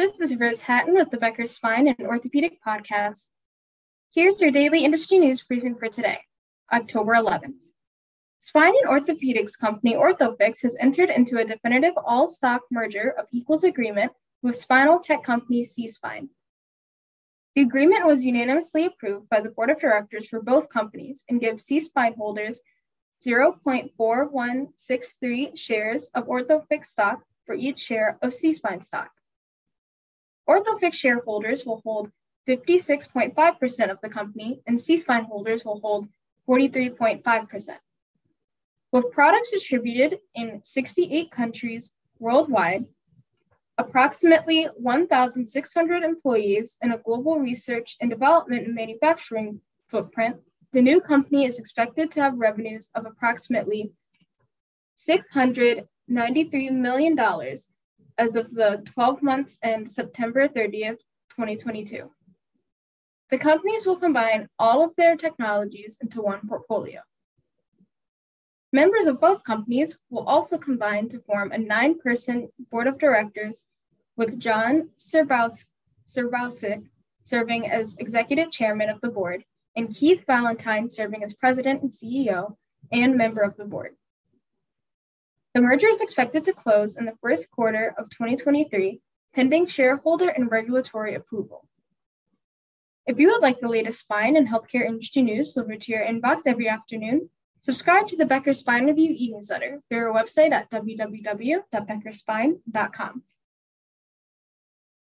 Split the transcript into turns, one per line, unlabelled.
This is Rose Hatton with the Becker Spine and Orthopedic Podcast. Here's your daily industry news briefing for today, October 11th. Spine and orthopedics company Orthofix has entered into a definitive all stock merger of equals agreement with spinal tech company SeaSpine. The agreement was unanimously approved by the board of directors for both companies and gives SeaSpine holders 0.4163 shares of Orthofix stock for each share of SeaSpine stock. Orthofix shareholders will hold 56.5% of the company, and SeaSpine holders will hold 43.5%. With products distributed in 68 countries worldwide, approximately 1,600 employees, and a global research and development and manufacturing footprint, the new company is expected to have revenues of approximately $693 million as of the 12 months end September 30th, 2022. The companies will combine all of their technologies into one portfolio. Members of both companies will also combine to form a nine person board of directors with Jon Serbousek serving as executive chairman of the board and Keith Valentine serving as president and CEO and member of the board. The merger is expected to close in the first quarter of 2023, pending shareholder and regulatory approval. If you would like the latest spine and healthcare industry news delivered to your inbox every afternoon, subscribe to the Becker Spine Review e-newsletter through our website at www.beckerspine.com.